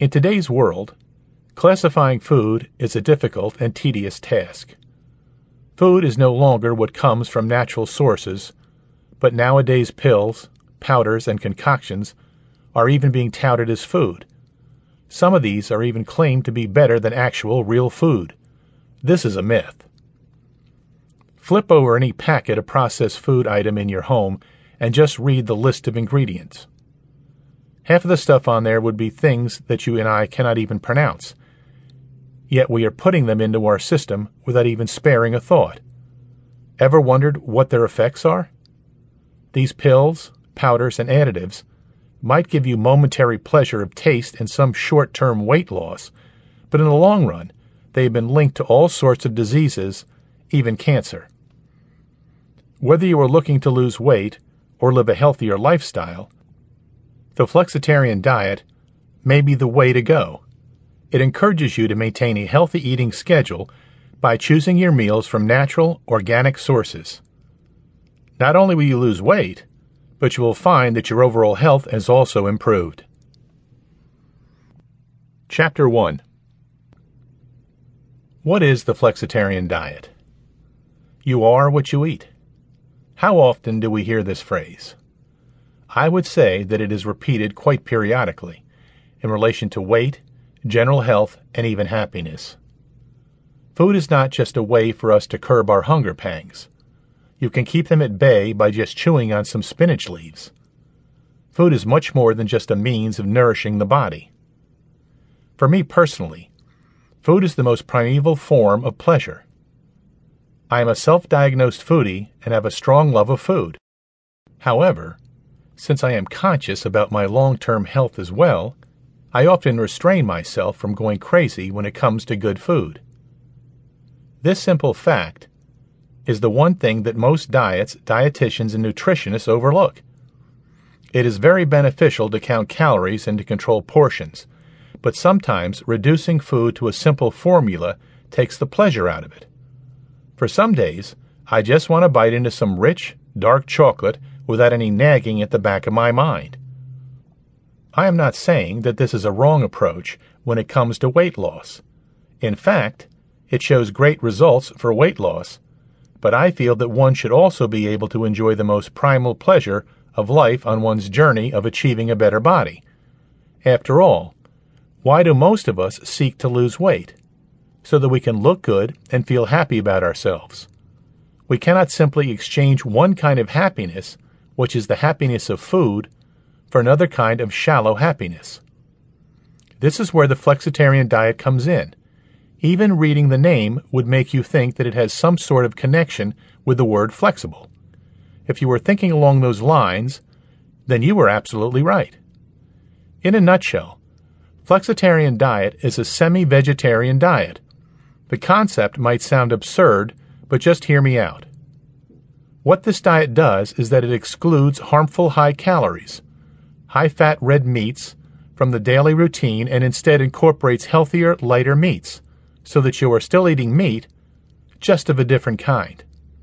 In today's world, classifying food is a difficult and tedious task. Food is no longer what comes from natural sources, but nowadays pills, powders, and concoctions are even being touted as food. Some of these are even claimed to be better than actual real food. This is a myth. Flip over any packet of processed food item in your home and just read the list of ingredients. Half of the stuff on there would be things that you and I cannot even pronounce. Yet we are putting them into our system without even sparing a thought. Ever wondered what their effects are? These pills, powders, and additives might give you momentary pleasure of taste and some short term weight loss, but in the long run, they have been linked to all sorts of diseases, even cancer. Whether you are looking to lose weight or live a healthier lifestyle, the flexitarian diet may be the way to go. It encourages you to maintain a healthy eating schedule by choosing your meals from natural, organic sources. Not only will you lose weight, but you will find that your overall health has also improved. Chapter 1 What is the flexitarian diet? You are what you eat. How often do we hear this phrase? I would say that it is repeated quite periodically in relation to weight, general health, and even happiness. Food is not just a way for us to curb our hunger pangs. You can keep them at bay by just chewing on some spinach leaves. Food is much more than just a means of nourishing the body. For me personally, food is the most primeval form of pleasure. I am a self diagnosed foodie and have a strong love of food. However, since I am conscious about my long term health as well, I often restrain myself from going crazy when it comes to good food. This simple fact is the one thing that most diets, dietitians, and nutritionists overlook. It is very beneficial to count calories and to control portions, but sometimes reducing food to a simple formula takes the pleasure out of it. For some days, I just want to bite into some rich, dark chocolate without any nagging at the back of my mind. I am not saying that this is a wrong approach when it comes to weight loss. In fact, it shows great results for weight loss, but I feel that one should also be able to enjoy the most primal pleasure of life on one's journey of achieving a better body. After all, why do most of us seek to lose weight? so that we can look good and feel happy about ourselves. We cannot simply exchange one kind of happiness, which is the happiness of food, for another kind of shallow happiness. This is where the flexitarian diet comes in. Even reading the name would make you think that it has some sort of connection with the word flexible. If you were thinking along those lines, then you were absolutely right. In a nutshell, flexitarian diet is a semi vegetarian diet the concept might sound absurd, but just hear me out. What this diet does is that it excludes harmful high calories, high fat red meats from the daily routine and instead incorporates healthier, lighter meats, so that you are still eating meat, just of a different kind.